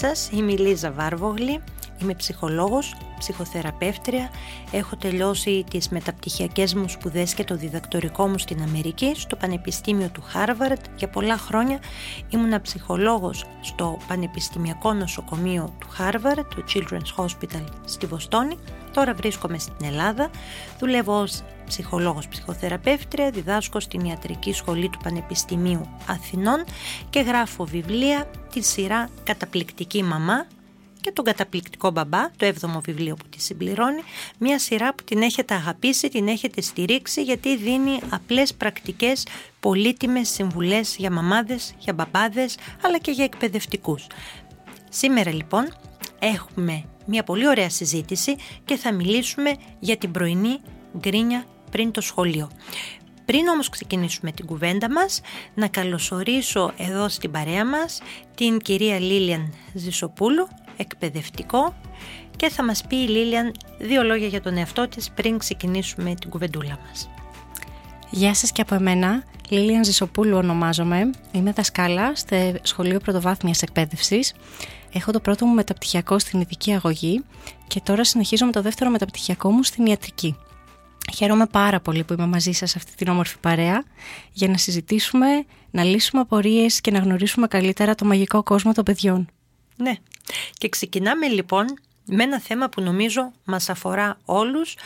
Σας, είμαι η Λίζα Βάρβογλη, είμαι ψυχολόγος, ψυχοθεραπεύτρια. Έχω τελειώσει τις μεταπτυχιακές μου σπουδές και το διδακτορικό μου στην Αμερική, στο Πανεπιστήμιο του Χάρβαρντ. Για πολλά χρόνια ήμουνα ψυχολόγος στο Πανεπιστημιακό Νοσοκομείο του Χάρβαρντ, το Children's Hospital στη Βοστόνη. Τώρα βρίσκομαι στην Ελλάδα, δουλεύω ως ψυχολόγος ψυχοθεραπεύτρια, διδάσκω στην Ιατρική Σχολή του Πανεπιστημίου Αθηνών και γράφω βιβλία τη σειρά «Καταπληκτική μαμά» και τον καταπληκτικό μπαμπά, το 7ο βιβλίο που τη συμπληρώνει, μια σειρά που την έχετε αγαπήσει, την έχετε στηρίξει γιατί δίνει απλές πρακτικές, πολύτιμες συμβουλές για μαμάδες, για μπαμπάδες, αλλά και για εκπαιδευτικούς. Σήμερα λοιπόν έχουμε μια πολύ ωραία συζήτηση και θα μιλήσουμε για την πρωινή γκρίνια πριν το σχολείο. Πριν όμως ξεκινήσουμε την κουβέντα μας, να καλωσορίσω εδώ στην παρέα μας την κυρία Λίλιαν Ζησοπούλου, εκπαιδευτικό και θα μας πει η Λίλιαν δύο λόγια για τον εαυτό της πριν ξεκινήσουμε την κουβεντούλα μας. Γεια σας και από εμένα. Λίλιαν Ζησοπούλου ονομάζομαι. Είμαι δασκάλα στο Σχολείο Πρωτοβάθμιας Εκπαίδευσης. Έχω το πρώτο μου μεταπτυχιακό στην ειδική αγωγή και τώρα συνεχίζω με το δεύτερο μεταπτυχιακό μου στην ιατρική. Χαίρομαι πάρα πολύ που είμαι μαζί σας αυτή την όμορφη παρέα για να συζητήσουμε, να λύσουμε απορίες και να γνωρίσουμε καλύτερα το μαγικό κόσμο των παιδιών. Ναι. Και ξεκινάμε λοιπόν με ένα θέμα που νομίζω μας αφορά όλους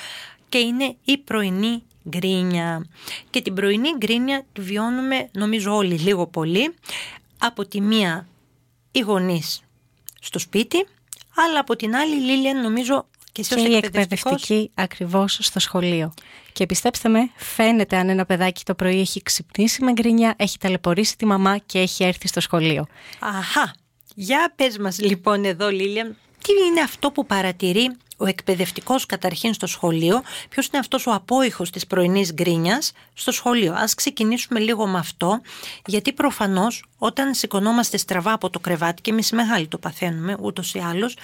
και είναι η πρωινή γκρίνια. Και την πρωινή γκρίνια τη βιώνουμε νομίζω όλοι λίγο πολύ. Από τη μία οι γονείς στο σπίτι, αλλά από την άλλη Λίλιαν νομίζω και, και η εκπαιδευτική ακριβώς στο σχολείο. Και πιστέψτε με, φαίνεται αν ένα παιδάκι το πρωί έχει ξυπνήσει με γκρίνια, έχει ταλαιπωρήσει τη μαμά και έχει έρθει στο σχολείο. Αχα, για πες μας λοιπόν εδώ Λίλιαν, τι είναι αυτό που παρατηρεί ο εκπαιδευτικός καταρχήν στο σχολείο, ποιος είναι αυτός ο απόϊχος της πρωινής γκρίνιας στο σχολείο. Ας ξεκινήσουμε λίγο με αυτό, γιατί προφανώς όταν σηκωνόμαστε στραβά από το κρεβάτι και εμείς μεγάλοι το παθαίνουμε ούτως ή άλλως,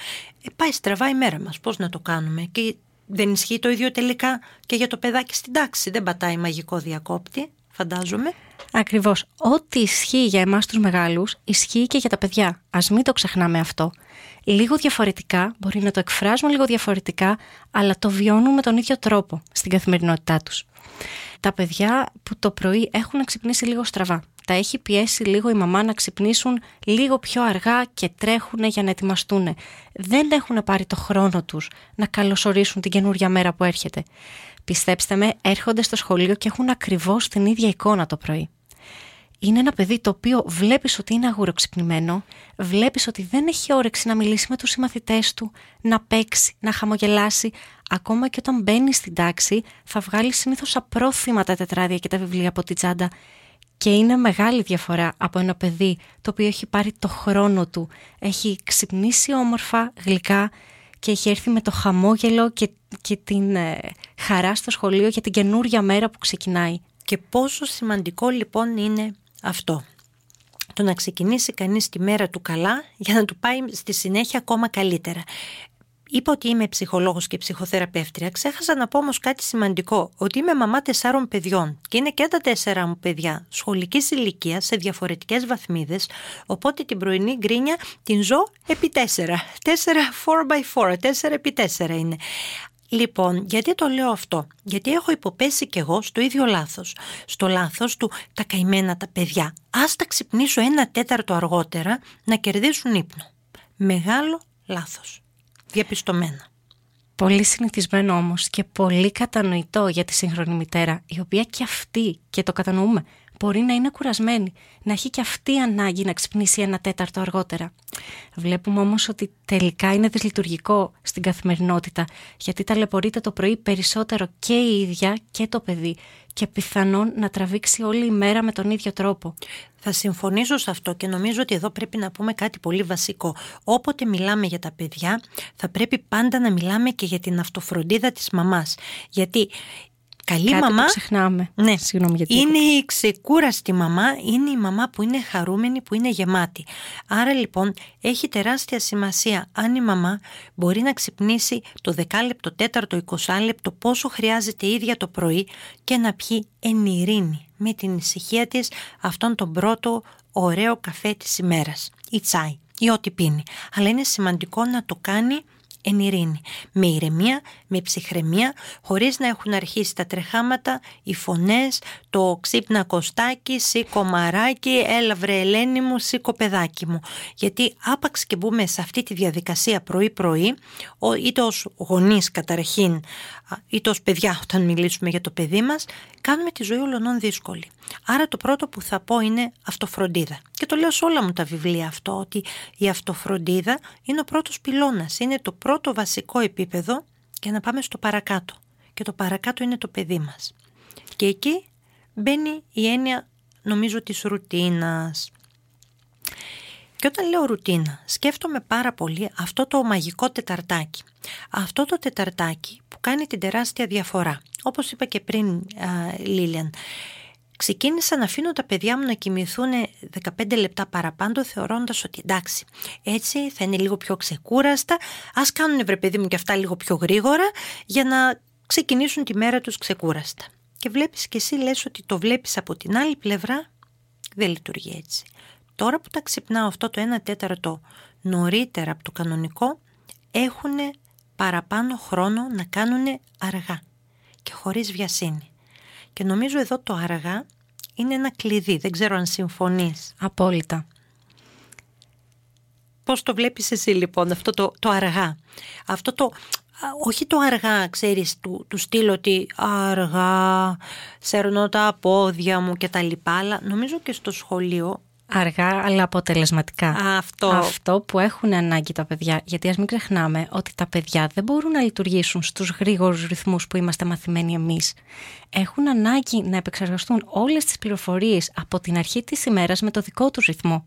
ε, πάει στραβά η μέρα μας, πώς να το κάνουμε; Και δεν ισχύει το ίδιο τελικά και για το παιδάκι στην τάξη, δεν πατάει μαγικό διακόπτη, φαντάζομαι. Ακριβώς. Ό,τι ισχύει για εμάς τους μεγάλους, ισχύει και για τα παιδιά. Α μην το ξεχνάμε αυτό. Λίγο διαφορετικά, μπορεί να το εκφράζουμε λίγο διαφορετικά, αλλά το βιώνουν με τον ίδιο τρόπο στην καθημερινότητά τους. Τα παιδιά που το πρωί έχουν ξυπνήσει λίγο στραβά. Τα έχει πιέσει λίγο η μαμά να ξυπνήσουν λίγο πιο αργά και τρέχουν για να ετοιμαστούν. Δεν έχουν πάρει το χρόνο τους να καλωσορίσουν την καινούρια μέρα που έρχεται. Πιστέψτε με, έρχονται στο σχολείο και έχουν ακριβώς την ίδια εικόνα το πρωί. Είναι ένα παιδί το οποίο βλέπεις ότι είναι αγουροξυπνημένο, βλέπεις ότι δεν έχει όρεξη να μιλήσει με τους συμμαθητές του, να παίξει, να χαμογελάσει. Ακόμα και όταν μπαίνει στην τάξη θα βγάλει συνήθως απρόθυμα τα τετράδια και τα βιβλία από την τσάντα. Και είναι μεγάλη διαφορά από ένα παιδί το οποίο έχει πάρει το χρόνο του, έχει ξυπνήσει όμορφα, γλυκά και έχει έρθει με το χαμόγελο και, και την ε, χαρά στο σχολείο για την καινούρια μέρα που ξεκινάει. Και πόσο σημαντικό λοιπόν είναι αυτό. Το να ξεκινήσει κανείς τη μέρα του καλά για να του πάει στη συνέχεια ακόμα καλύτερα. Είπα ότι είμαι ψυχολόγος και ψυχοθεραπεύτρια. Ξέχασα να πω όμως κάτι σημαντικό. Ότι είμαι μαμά τεσσάρων παιδιών και είναι και τα τέσσερα μου παιδιά σχολικής ηλικίας σε διαφορετικές βαθμίδες. Οπότε την πρωινή γκρίνια την ζω επί τέσσερα. Τέσσερα 4x4, τέσσερα επί τέσσερα είναι. Λοιπόν, γιατί το λέω αυτό; Γιατί έχω υποπέσει κι εγώ στο ίδιο λάθος. Στο λάθος του τα καημένα τα παιδιά. Ας τα ξυπνήσω ένα τέταρτο αργότερα να κερδίσουν ύπνο. Μεγάλο λάθος διαπιστωμένα. Πολύ συνηθισμένο όμως και πολύ κατανοητό για τη σύγχρονη μητέρα, η οποία και αυτή, και το κατανοούμε, μπορεί να είναι κουρασμένη, να έχει και αυτή ανάγκη να ξυπνήσει ένα τέταρτο αργότερα. Βλέπουμε όμως ότι τελικά είναι δυσλειτουργικό στην καθημερινότητα, γιατί ταλαιπωρείται το πρωί περισσότερο και η ίδια και το παιδί και πιθανόν να τραβήξει όλη η μέρα με τον ίδιο τρόπο. Θα συμφωνήσω σε αυτό και νομίζω ότι εδώ πρέπει να πούμε κάτι πολύ βασικό. Όποτε μιλάμε για τα παιδιά, θα πρέπει πάντα να μιλάμε και για την αυτοφροντίδα της μαμάς. Γιατί καλή Κάτι μαμά. Που ξεχνάμε. Ναι, Συγγνώμη γιατί είναι η ξεκούραστη μαμά, είναι η μαμά που είναι χαρούμενη, που είναι γεμάτη. Άρα λοιπόν έχει τεράστια σημασία αν η μαμά μπορεί να ξυπνήσει το δεκάλεπτο, τέταρτο, 20 λεπτό πόσο χρειάζεται η ίδια το πρωί και να πιει εν ειρήνη με την ησυχία της αυτόν τον πρώτο ωραίο καφέ της ημέρας ή τσάι ή ό,τι πίνει. Αλλά είναι σημαντικό να το κάνει εν ειρήνη, με ηρεμία, με ψυχραιμία, χωρίς να έχουν αρχίσει τα τρεχάματα, οι φωνές, το ξύπνα κοστάκι, σήκω μαράκι, έλα βρε Ελένη μου, σήκω παιδάκι μου. Γιατί άπαξ και μπούμε σε αυτή τη διαδικασία πρωί-πρωί, είτε ως γονείς καταρχήν, είτε ως παιδιά όταν μιλήσουμε για το παιδί μας, κάνουμε τη ζωή όλων δύσκολη. Άρα το πρώτο που θα πω είναι αυτοφροντίδα. Και το λέω σε όλα μου τα βιβλία αυτό, ότι η αυτοφροντίδα είναι ο πρώτος πυλώνας, είναι το πρώτο βασικό επίπεδο και να πάμε στο παρακάτω. Και το παρακάτω είναι το παιδί μας. Και εκεί μπαίνει η έννοια νομίζω της ρουτίνας. Και όταν λέω ρουτίνα, σκέφτομαι πάρα πολύ αυτό το μαγικό τεταρτάκι. Αυτό το τεταρτάκι που κάνει την τεράστια διαφορά. Όπως είπα και πριν, Λίλιαν, ξεκίνησα να αφήνω τα παιδιά μου να κοιμηθούν 15 λεπτά παραπάνω θεωρώντας ότι εντάξει έτσι θα είναι λίγο πιο ξεκούραστα. Ας κάνουν βρε παιδί μου και αυτά λίγο πιο γρήγορα για να ξεκινήσουν τη μέρα τους ξεκούραστα. Και βλέπεις και εσύ λες ότι το βλέπεις από την άλλη πλευρά δεν λειτουργεί έτσι. Τώρα που τα ξυπνάω αυτό το 1 τέταρτο νωρίτερα από το κανονικό έχουν παραπάνω χρόνο να κάνουν αργά και χωρίς βιασύνη και νομίζω εδώ το αργά είναι ένα κλειδί. Δεν ξέρω αν συμφωνείς. Απόλυτα. Πώς το βλέπεις εσύ λοιπόν αυτό το, το αργά. Αυτό το, όχι το αργά ξέρεις του, του στείλω ότι αργά σέρνω τα πόδια μου και τα λοιπά. Αλλά νομίζω και στο σχολείο Αργά αλλά αποτελεσματικά. Αυτό. Αυτό που έχουν ανάγκη τα παιδιά. Γιατί ας μην ξεχνάμε ότι τα παιδιά δεν μπορούν να λειτουργήσουν στους γρήγορους ρυθμούς που είμαστε μαθημένοι εμείς. Έχουν ανάγκη να επεξεργαστούν όλες τις πληροφορίες από την αρχή της ημέρας με το δικό τους ρυθμό.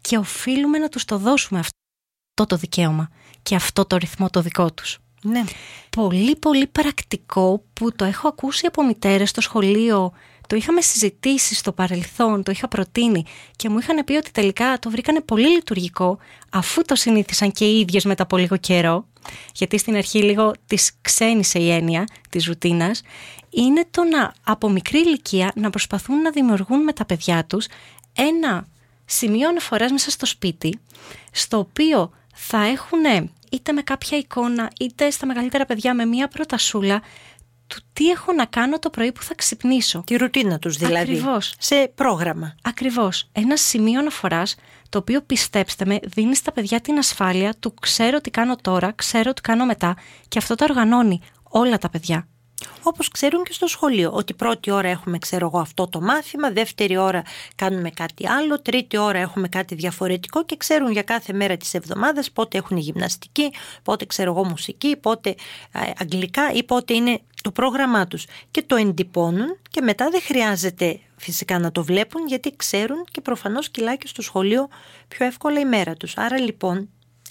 Και οφείλουμε να τους το δώσουμε αυτό το δικαίωμα και αυτό το ρυθμό το δικό τους. Ναι. Πολύ πολύ πρακτικό που το έχω ακούσει από μητέρες στο σχολείο το είχαμε συζητήσει στο παρελθόν, το είχα προτείνει και μου είχαν πει ότι τελικά το βρήκανε πολύ λειτουργικό αφού το συνήθισαν και οι ίδιες μετά από λίγο καιρό γιατί στην αρχή λίγο τις ξένησε η έννοια της ρουτίνας είναι το να από μικρή ηλικία να προσπαθούν να δημιουργούν με τα παιδιά τους ένα σημείο αναφοράς μέσα στο σπίτι στο οποίο θα έχουν είτε με κάποια εικόνα είτε στα μεγαλύτερα παιδιά με μία προτασούλα του τι έχω να κάνω το πρωί που θα ξυπνήσω. Τη ρουτίνα τους δηλαδή. Ακριβώς. Σε πρόγραμμα. Ακριβώς. Ένα σημείο αναφοράς το οποίο πιστέψτε με δίνει στα παιδιά την ασφάλεια του ξέρω τι κάνω τώρα, ξέρω τι κάνω μετά και αυτό το οργανώνει όλα τα παιδιά. Όπως ξέρουν και στο σχολείο, ότι πρώτη ώρα έχουμε ξέρω εγώ αυτό το μάθημα, δεύτερη ώρα κάνουμε κάτι άλλο, τρίτη ώρα έχουμε κάτι διαφορετικό και ξέρουν για κάθε μέρα της εβδομάδας πότε έχουν γυμναστική, πότε ξέρω εγώ μουσική, πότε αγγλικά ή πότε είναι το πρόγραμμά τους και το εντυπώνουν και μετά δεν χρειάζεται φυσικά να το βλέπουν γιατί ξέρουν και προφανώς κυλάει και στο σχολείο πιο εύκολα η μέρα τους. Άρα λοιπόν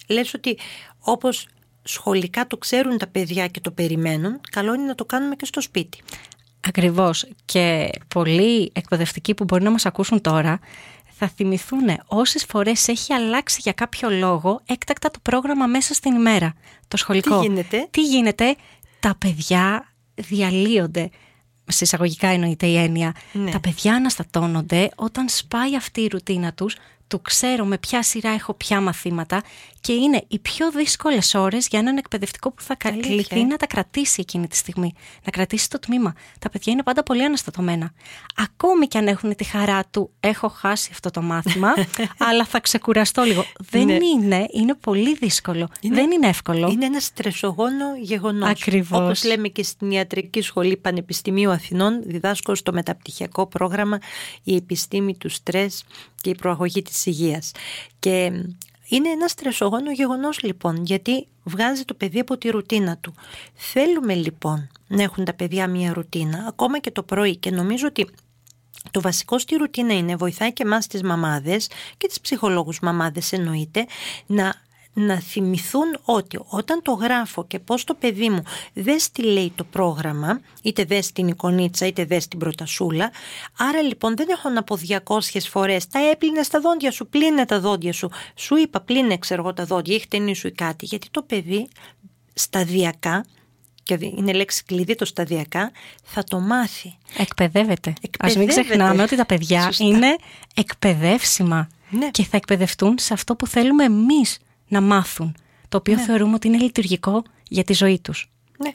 λες ότι όπως σχολικά το ξέρουν τα παιδιά και το περιμένουν, καλό είναι να το κάνουμε και στο σπίτι. Ακριβώς και πολλοί εκπαιδευτικοί που μπορεί να μας ακούσουν τώρα θα θυμηθούν όσες φορές έχει αλλάξει για κάποιο λόγο έκτακτα το πρόγραμμα μέσα στην ημέρα, το σχολικό. Τι γίνεται; Τι γίνεται, τα παιδιά διαλύονται. Σε εισαγωγικά εννοείται η έννοια. Ναι. Τα παιδιά αναστατώνονται όταν σπάει αυτή η ρουτίνα τους του ξέρω με ποια σειρά έχω ποια μαθήματα και είναι οι πιο δύσκολες ώρες για έναν εκπαιδευτικό που θα κληθεί να τα κρατήσει εκείνη τη στιγμή, να κρατήσει το τμήμα. Τα παιδιά είναι πάντα πολύ αναστατωμένα. Ακόμη και αν έχουν τη χαρά του, έχω χάσει αυτό το μάθημα, αλλά θα ξεκουραστώ λίγο. Δεν ναι. είναι, είναι πολύ δύσκολο. Δεν είναι εύκολο. Είναι ένα στρεσογόνο γεγονός. Ακριβώς. Όπως λέμε και στην Ιατρική Σχολή Πανεπιστημίου Αθηνών, διδάσκω στο μεταπτυχιακό πρόγραμμα η επιστήμη του στρες και η προαγωγή της υγείας. Και Είναι ένα στρεσογόνο γεγονός λοιπόν, γιατί βγάζει το παιδί από τη ρουτίνα του. Θέλουμε λοιπόν να έχουν τα παιδιά μια ρουτίνα, ακόμα και το πρωί και νομίζω ότι το βασικό στη ρουτίνα είναι, βοηθάει και εμάς τις μαμάδες και τις ψυχολόγους μαμάδες εννοείται, να να θυμηθούν ότι όταν το γράφω και πώς το παιδί μου δεν στη λέει το πρόγραμμα, είτε δε την εικονίτσα είτε δε την πρωτασούλα, άρα λοιπόν δεν έχω να πω 200 φορές τα έπλυνες στα δόντια σου, πλύνε τα δόντια σου, σου είπα πλύνε ξέρω εγώ τα δόντια, έχει ταινί σου ή κάτι, γιατί το παιδί σταδιακά και είναι λέξη κλειδί το σταδιακά, θα το μάθει. Εκπαιδεύεται. Εκπαιδεύεται. Ας μην ξεχνάμε ότι τα παιδιά είναι εκπαιδεύσιμα ναι. και θα εκπαιδευτούν σε αυτό που θέλουμε εμείς να μάθουν, το οποίο ναι. θεωρούμε ότι είναι λειτουργικό για τη ζωή τους. Ναι.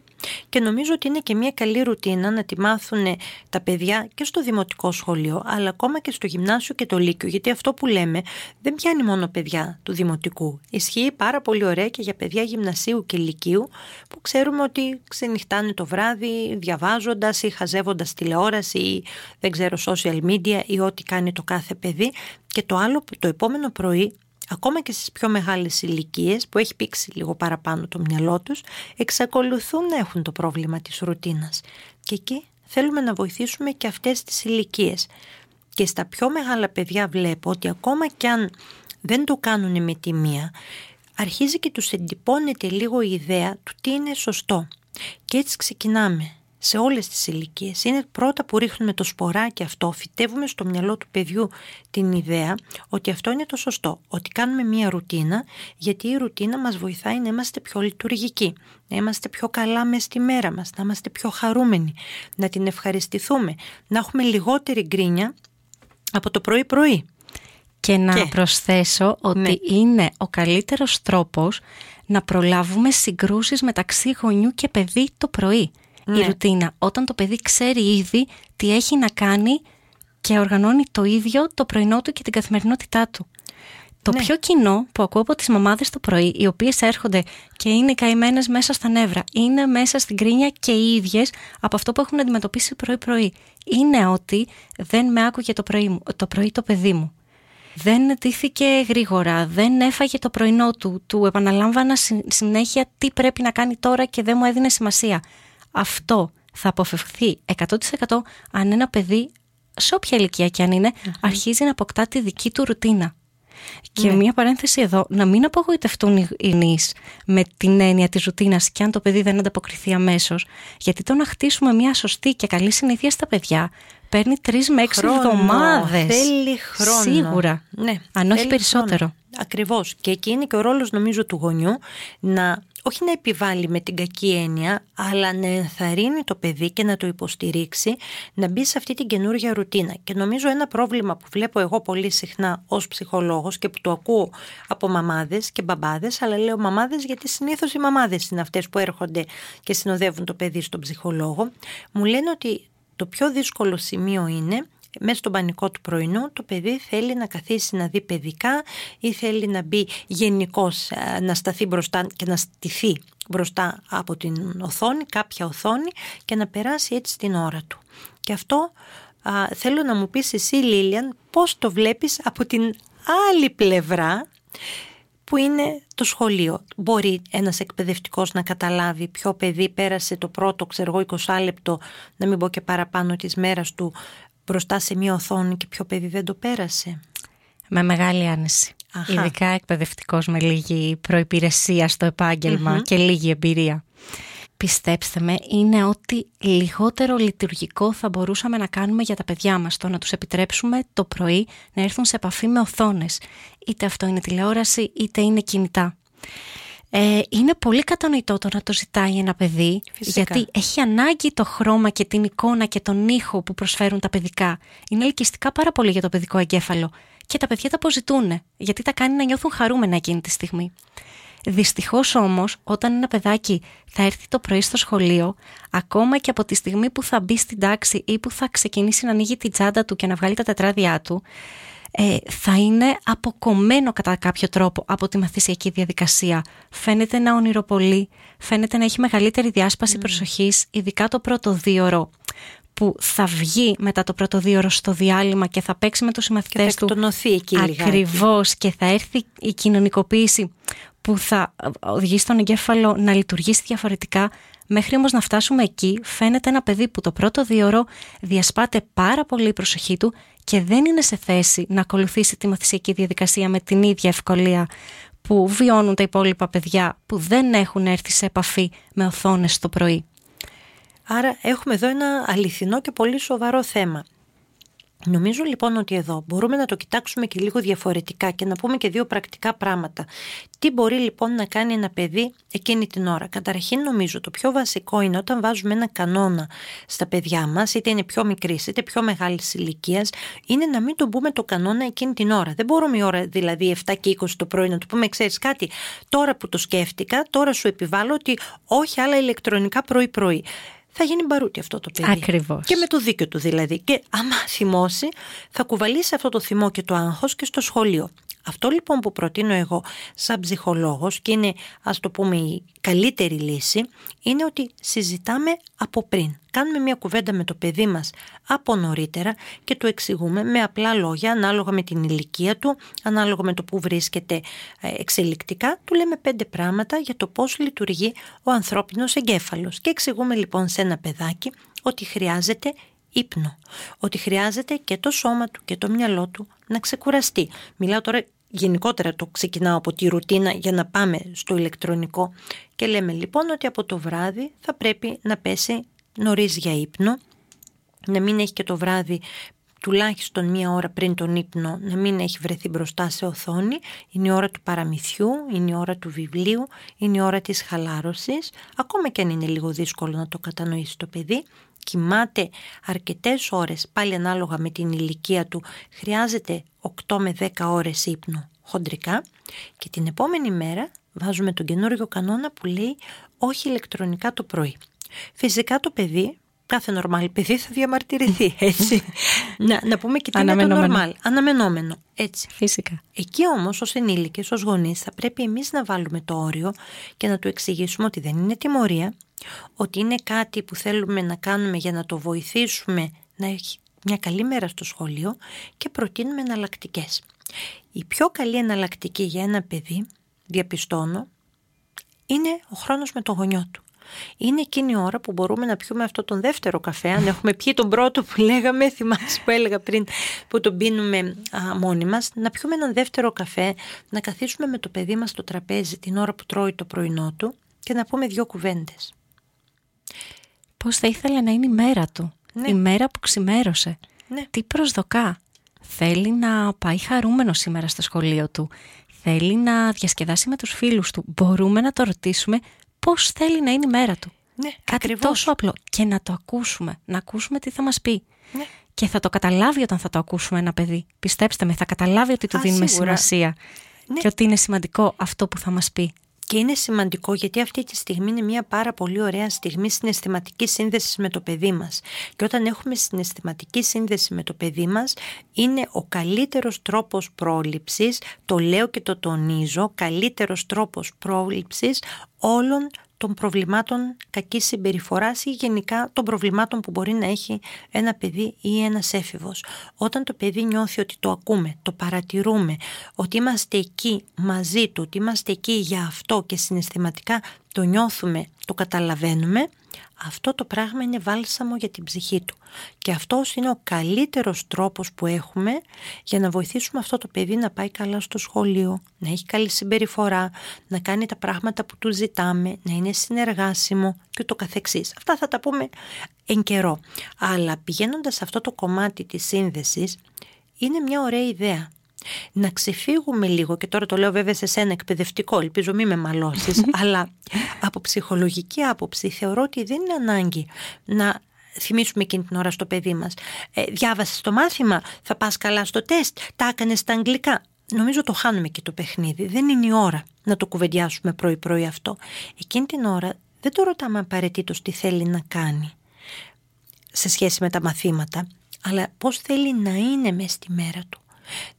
Και νομίζω ότι είναι και μια καλή ρουτίνα να τη μάθουν τα παιδιά και στο δημοτικό σχολείο, αλλά ακόμα και στο γυμνάσιο και το λύκειο. Γιατί αυτό που λέμε δεν πιάνει μόνο παιδιά του δημοτικού. Ισχύει πάρα πολύ ωραία και για παιδιά γυμνασίου και λυκείου, που ξέρουμε ότι ξενυχτάνε το βράδυ διαβάζοντας ή χαζεύοντας τηλεόραση ή δεν ξέρω social media ή ό,τι κάνει το κάθε παιδί. Και το άλλο, το επόμενο πρωί ακόμα και στις πιο μεγάλες ηλικίες που έχει πήξει λίγο παραπάνω το μυαλό τους, εξακολουθούν να έχουν το πρόβλημα της ρουτίνας. Και εκεί θέλουμε να βοηθήσουμε και αυτές τις ηλικίες. Και στα πιο μεγάλα παιδιά βλέπω ότι ακόμα κι αν δεν το κάνουν με τη μία, αρχίζει και τους εντυπώνεται λίγο η ιδέα του τι είναι σωστό. Και έτσι ξεκινάμε σε όλες τις ηλικίες. Είναι πρώτα που ρίχνουμε το σποράκι αυτό, φυτεύουμε στο μυαλό του παιδιού την ιδέα ότι αυτό είναι το σωστό, ότι κάνουμε μία ρουτίνα, γιατί η ρουτίνα μας βοηθάει να είμαστε πιο λειτουργικοί, να είμαστε πιο καλά μες στη μέρα μας, να είμαστε πιο χαρούμενοι, να την ευχαριστηθούμε, να έχουμε λιγότερη γκρίνια από το πρωί-πρωί. Και να προσθέσω ότι ναι. είναι ο καλύτερος τρόπος να προλάβουμε συγκρούσεις μεταξύ γονιού και παιδί το πρωί η ναι. ρουτίνα. Όταν το παιδί ξέρει ήδη τι έχει να κάνει και οργανώνει το ίδιο το πρωινό του και την καθημερινότητά του. Το ναι. πιο κοινό που ακούω από τις μαμάδες το πρωί, οι οποίες έρχονται και είναι καημένες μέσα στα νεύρα, είναι μέσα στην κρίνια και οι ίδιες από αυτό που έχουν αντιμετωπίσει πρωί-πρωί, είναι ότι δεν με άκουγε το πρωί, το πρωί το παιδί μου. Δεν τήθηκε γρήγορα, δεν έφαγε το πρωινό του, του επαναλάμβανα συνέχεια τι πρέπει να κάνει τώρα και δεν μου έδινε σημασία αυτό θα αποφευχθεί 100% αν ένα παιδί, σε όποια ηλικία και αν ειναι αρχίζει να αποκτά τη δική του ρουτίνα. Και ναι. μία παρένθεση εδώ, να μην απογοητευτούν οι νείς με την έννοια της ρουτίνας και αν το παιδί δεν ανταποκριθεί αμέσως. Γιατί το να χτίσουμε μία σωστή και καλή συνήθεια στα παιδιά παίρνει τρεις με έξι εβδομάδες. Θέλει χρόνο. Σίγουρα. Ναι, αν όχι περισσότερο. Ακριβώς. Και εκεί είναι και ο ρόλος, νομίζω, του γονιού να όχι να επιβάλλει με την κακή έννοια, αλλά να ενθαρρύνει το παιδί και να το υποστηρίξει να μπει σε αυτή την καινούργια ρουτίνα. Και νομίζω ένα πρόβλημα που βλέπω εγώ πολύ συχνά ως ψυχολόγος και που το ακούω από μαμάδες και μπαμπάδες, αλλά λέω μαμάδες γιατί συνήθως οι μαμάδες είναι αυτές που έρχονται και συνοδεύουν το παιδί στον ψυχολόγο, μου λένε ότι το πιο δύσκολο σημείο είναι μέσα στον πανικό του πρωινού το παιδί θέλει να καθίσει να δει παιδικά ή θέλει να μπει γενικώς ε, να σταθεί μπροστά και να στηθεί μπροστά από την οθόνη, κάποια οθόνη και να περάσει έτσι την ώρα του. Και αυτό θέλω να μου πεις εσύ Λίλιαν πώς το βλέπεις από την άλλη πλευρά που είναι το σχολείο. Μπορεί ένας εκπαιδευτικός να καταλάβει ποιο παιδί πέρασε το πρώτο, ξέρω εγώ, 20 λεπτό, να μην πω και παραπάνω της μέρας του, μπροστά σε μια οθόνη και ποιο παιδί δεν το πέρασε. Με μεγάλη άνεση. Αχα. Ειδικά εκπαιδευτικός με λίγη προϋπηρεσία στο επαγγελμα και λίγη εμπειρία. Πιστέψτε με, είναι ότι λιγότερο λειτουργικό θα μπορούσαμε να κάνουμε για τα παιδιά μας το να τους επιτρέψουμε το πρωί να έρθουν σε επαφή με οθόνες. Είτε αυτό είναι τηλεόραση είτε είναι κινητά. Ε, είναι πολύ κατανοητό το να το ζητάει ένα παιδί, γιατί έχει ανάγκη το χρώμα και την εικόνα και τον ήχο που προσφέρουν τα παιδικά. Είναι ελκυστικά πάρα πολύ για το παιδικό εγκέφαλο. Και τα παιδιά τα αποζητούν, γιατί τα κάνει να νιώθουν χαρούμενα εκείνη τη στιγμή. Δυστυχώς όμως, όταν ένα παιδάκι θα έρθει το πρωί στο σχολείο, ακόμα και από τη στιγμή που θα μπει στην τάξη ή που θα ξεκινήσει να ανοίγει την τσάντα του και να βγάλει τα τετράδια του, ε, θα είναι αποκομμένο κατά κάποιο τρόπο από τη μαθησιακή διαδικασία. Φαίνεται να ονειροπολεί, φαίνεται να έχει μεγαλύτερη διάσπαση mm. προσοχής, ειδικά το πρώτο δίωρο που θα βγει μετά το πρώτο δύο ώρο στο διάλειμμα και θα παίξει με τους συμμαθητές του. εκεί Ακριβώς και θα έρθει η κοινωνικοποίηση που θα οδηγήσει στον εγκέφαλο να λειτουργήσει διαφορετικά. Μέχρι όμως να φτάσουμε εκεί φαίνεται ένα παιδί που το πρώτο δύο ώρο διασπάται πάρα πολύ η προσοχή του και δεν είναι σε θέση να ακολουθήσει τη μαθησιακή διαδικασία με την ίδια ευκολία που βιώνουν τα υπόλοιπα παιδιά που δεν έχουν έρθει σε επαφή με οθόνες το πρωί. Άρα έχουμε εδώ ένα αληθινό και πολύ σοβαρό θέμα. Νομίζω λοιπόν ότι εδώ μπορούμε να το κοιτάξουμε και λίγο διαφορετικά και να πούμε και δύο πρακτικά πράγματα. Τι μπορεί λοιπόν να κάνει ένα παιδί εκείνη την ώρα; Καταρχήν νομίζω το πιο βασικό είναι όταν βάζουμε ένα κανόνα στα παιδιά μας, είτε είναι πιο μικρής είτε πιο μεγάλης ηλικίας, είναι να μην τον πούμε το κανόνα εκείνη την ώρα. Δεν μπορούμε η ώρα δηλαδή 7 και 20 το πρωί να του πούμε ξέρεις κάτι, τώρα που το σκέφτηκα, τώρα σου επιβάλλω ότι όχι άλλα ηλεκτρονικά πρωί-πρωί θα γίνει μπαρούτι αυτό το παιδί. Ακριβώς. Και με το δίκιο του δηλαδή. Και άμα θυμώσει, θα κουβαλήσει αυτό το θυμό και το άγχος και στο σχολείο. Αυτό λοιπόν που προτείνω εγώ σαν ψυχολόγος και είναι ας το πούμε η καλύτερη λύση είναι ότι συζητάμε από πριν. Κάνουμε μια κουβέντα με το παιδί μας από νωρίτερα και του εξηγούμε με απλά λόγια ανάλογα με την ηλικία του, ανάλογα με το που βρίσκεται ε, εξελικτικά. Του λέμε πέντε πράγματα για το πώς λειτουργεί ο ανθρώπινος εγκέφαλος και εξηγούμε λοιπόν σε ένα παιδάκι ότι χρειάζεται ύπνο. Ότι χρειάζεται και το σώμα του και το μυαλό του να ξεκουραστεί. Μιλάω τώρα γενικότερα το ξεκινάω από τη ρουτίνα για να πάμε στο ηλεκτρονικό και λέμε λοιπόν ότι από το βράδυ θα πρέπει να πέσει νωρίς για ύπνο, να μην έχει και το βράδυ τουλάχιστον μία ώρα πριν τον ύπνο να μην έχει βρεθεί μπροστά σε οθόνη. Είναι η ώρα του παραμυθιού, είναι η ώρα του βιβλίου, είναι η ώρα της χαλάρωσης. Ακόμα και αν είναι λίγο δύσκολο να το κατανοήσει το παιδί, κοιμάται αρκετές ώρες, πάλι ανάλογα με την ηλικία του, χρειάζεται 8 με 10 ώρες ύπνο χοντρικά και την επόμενη μέρα βάζουμε τον καινούριο κανόνα που λέει όχι ηλεκτρονικά το πρωί. Φυσικά το παιδί κάθε νορμάλ παιδί θα διαμαρτυρηθεί, έτσι. να, να πούμε και τι είναι το νορμάλ, αναμενόμενο, έτσι. Φυσικά. Εκεί όμως ως ενήλικες, ως γονείς θα πρέπει εμείς να βάλουμε το όριο και να του εξηγήσουμε ότι δεν είναι τιμωρία, ότι είναι κάτι που θέλουμε να κάνουμε για να το βοηθήσουμε να έχει μια καλή μέρα στο σχολείο και προτείνουμε εναλλακτικές. Η πιο καλή εναλλακτική για ένα παιδί, διαπιστώνω, είναι ο χρόνος με το γονιό του είναι εκείνη η ώρα που μπορούμε να πιούμε αυτό τον δεύτερο καφέ. Αν έχουμε πιει τον πρώτο που λέγαμε, θυμάσαι που έλεγα πριν που τον πίνουμε α, μόνοι μας, να πιούμε έναν δεύτερο καφέ, να καθίσουμε με το παιδί μας στο τραπέζι την ώρα που τρώει το πρωινό του και να πούμε δύο κουβέντες. Πώς θα ήθελε να είναι η μέρα του, ναι. η μέρα που ξημέρωσε. Ναι. Τι προσδοκά. Θέλει να πάει χαρούμενο σήμερα στο σχολείο του. Θέλει να διασκεδάσει με τους φίλους του. Μπορούμε να το ρωτήσουμε Πώς θέλει να είναι η μέρα του. Ναι, Κάτι ακριβώς. τόσο απλό. Και να το ακούσουμε. Να ακούσουμε τι θα μας πει. Ναι. Και θα το καταλάβει όταν θα το ακούσουμε ένα παιδί. Πιστέψτε με, θα καταλάβει ότι του δίνουμε σημασία. Ναι. Και ότι είναι σημαντικό αυτό που θα μας πει. Και είναι σημαντικό γιατί αυτή τη στιγμή είναι μια πάρα πολύ ωραία στιγμή συναισθηματικής σύνδεσης με το παιδί μας. Και όταν έχουμε συναισθηματική σύνδεση με το παιδί μας, είναι ο καλύτερος τρόπος πρόληψης, το λέω και το τονίζω, καλύτερος τρόπος πρόληψης όλων των προβλημάτων κακής συμπεριφοράς ή γενικά των προβλημάτων που μπορεί να έχει ένα παιδί ή ένας έφηβος. Όταν το παιδί νιώθει ότι το ακούμε, το παρατηρούμε, ότι είμαστε εκεί μαζί του, ότι είμαστε εκεί για αυτό και συναισθηματικά το νιώθουμε, το καταλαβαίνουμε, αυτό το πράγμα είναι βάλσαμο για την ψυχή του. Και αυτός είναι ο καλύτερος τρόπος που έχουμε για να βοηθήσουμε αυτό το παιδί να πάει καλά στο σχολείο, να έχει καλή συμπεριφορά, να κάνει τα πράγματα που του ζητάμε, να είναι συνεργάσιμο και το καθεξής. Αυτά θα τα πούμε εν καιρό. Αλλά πηγαίνοντας σε αυτό το κομμάτι της σύνδεσης, είναι μια ωραία ιδέα να ξεφύγουμε λίγο και τώρα το λέω βέβαια σε σένα εκπαιδευτικό, ελπίζω μη με μαλώσεις, αλλά από ψυχολογική άποψη θεωρώ ότι δεν είναι ανάγκη να θυμίσουμε εκείνη την ώρα στο παιδί μας. Ε, διάβασες το μάθημα, θα πας καλά στο τεστ, τα έκανες στα αγγλικά. Νομίζω το χάνουμε και το παιχνίδι. Δεν είναι η ώρα να το κουβεντιάσουμε πρωί-πρωί αυτό. Εκείνη την ώρα δεν το ρωτάμε απαραίτητος τι θέλει να κάνει σε σχέση με τα μαθήματα, αλλά πώς θέλει να είναι μέσα στη μέρα του.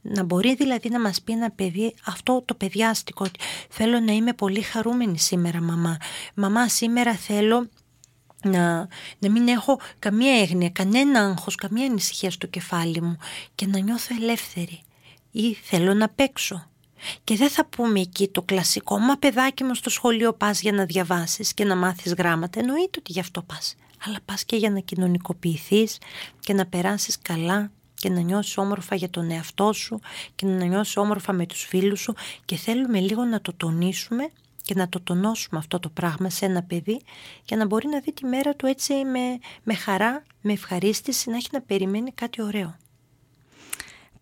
Να μπορεί δηλαδή να μας πει ένα παιδί αυτό το παιδιάστικο ότι θέλω να είμαι πολύ χαρούμενη σήμερα μαμά. Μαμά σήμερα θέλω να, να μην έχω καμία έγνοια, κανένα άγχος, καμία ανησυχία στο κεφάλι μου και να νιώθω ελεύθερη ή θέλω να παίξω. Και δεν θα πούμε εκεί το κλασικό «Μα παιδάκι μου στο σχολείο πας για να διαβάσεις και να μάθεις γράμματα». Εννοείται ότι γι' αυτό πας. Αλλά πας και για να κοινωνικοποιηθείς και να περάσεις καλά και να νιώσεις όμορφα για τον εαυτό σου και να νιώσεις όμορφα με τους φίλους σου και θέλουμε λίγο να το τονίσουμε και να το τονώσουμε αυτό το πράγμα σε ένα παιδί για να μπορεί να δει τη μέρα του έτσι με, με χαρά, με ευχαρίστηση, να έχει να περιμένει κάτι ωραίο.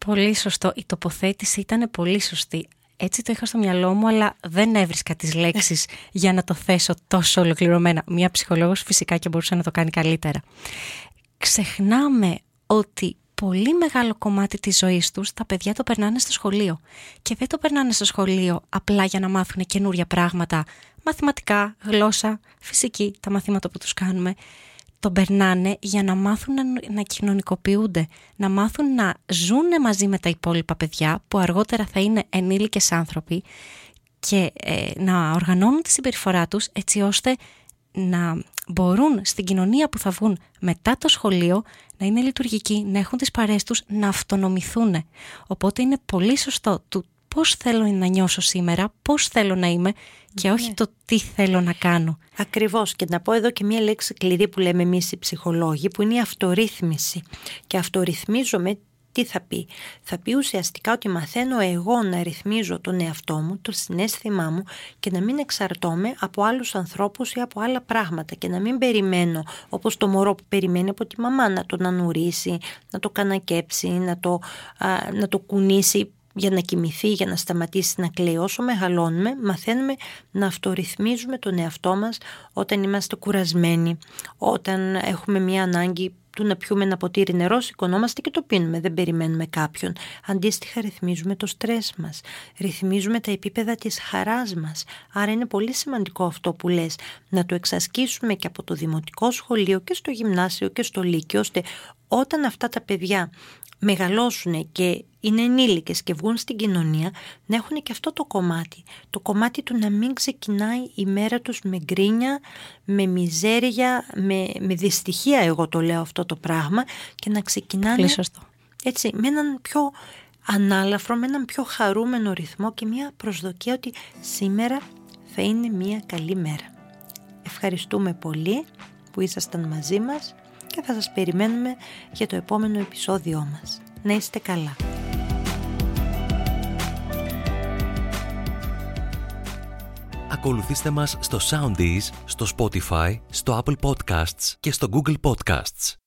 Πολύ σωστό. Η τοποθέτηση ήταν πολύ σωστή. Έτσι το είχα στο μυαλό μου, αλλά δεν έβρισκα τις λέξεις για να το θέσω τόσο ολοκληρωμένα. Μια ψυχολόγος φυσικά και μπορούσε να το κάνει καλύτερα. Ξεχνάμε ότι πολύ μεγάλο κομμάτι της ζωής τους τα παιδιά το περνάνε στο σχολείο. Και δεν το περνάνε στο σχολείο απλά για να μάθουν καινούρια πράγματα, μαθηματικά, γλώσσα, φυσική, τα μαθήματα που τους κάνουμε. Το περνάνε για να μάθουν να, να κοινωνικοποιούνται, να μάθουν να ζουν μαζί με τα υπόλοιπα παιδιά που αργότερα θα είναι ενήλικες άνθρωποι και ε, να οργανώνουν τη συμπεριφορά τους έτσι ώστε να μπορούν στην κοινωνία που θα βγουν μετά το σχολείο να είναι λειτουργικοί, να έχουν τις παρέες τους, να αυτονομηθούν. Οπότε είναι πολύ σωστό του πώς θέλω να νιώσω σήμερα, πώς θέλω να είμαι και όχι ναι. το τι θέλω να κάνω. Ακριβώς και να πω εδώ και μία λέξη κλειδί που λέμε εμείς οι ψυχολόγοι που είναι η αυτορύθμιση και αυτορυθμίζομαι τι θα πει. Θα πει ουσιαστικά ότι μαθαίνω εγώ να ρυθμίζω τον εαυτό μου, το συνέστημά μου και να μην εξαρτώμαι από άλλους ανθρώπους ή από άλλα πράγματα και να μην περιμένω όπως το μωρό που περιμένει από τη μαμά να τον ανουρίσει, να το κανακέψει, να το, να το κουνήσει για να κοιμηθεί, για να σταματήσει να κλαίει. Όσο μεγαλώνουμε, μαθαίνουμε να αυτορυθμίζουμε τον εαυτό μας όταν είμαστε κουρασμένοι, όταν έχουμε μια ανάγκη του να πιούμε ένα ποτήρι νερό, σηκωνόμαστε και το πίνουμε, δεν περιμένουμε κάποιον. Αντίστοιχα ρυθμίζουμε το στρες μας, ρυθμίζουμε τα επίπεδα της χαράς μας. Άρα είναι πολύ σημαντικό αυτό που λες, να το εξασκήσουμε και από το δημοτικό σχολείο και στο γυμνάσιο και στο λύκειο, ώστε όταν αυτά τα παιδιά μεγαλώσουν και είναι ενήλικες και βγουν στην κοινωνία να έχουν και αυτό το κομμάτι. Το κομμάτι του να μην ξεκινάει η μέρα τους με γκρίνια, με μιζέρια, με, με δυστυχία εγώ το λέω αυτό το πράγμα και να ξεκινάνε έτσι με έναν πιο ανάλαφρο, με έναν πιο χαρούμενο ρυθμό και μια προσδοκία ότι σήμερα θα είναι μια καλή μέρα. Ευχαριστούμε πολύ που ήσασταν μαζί μας και θα σας περιμένουμε για το επόμενο επεισόδιό μας. Να είστε καλά. Ακολουθήστε μας στο Soundees, στο Spotify, στο Apple Podcasts και στο Google Podcasts.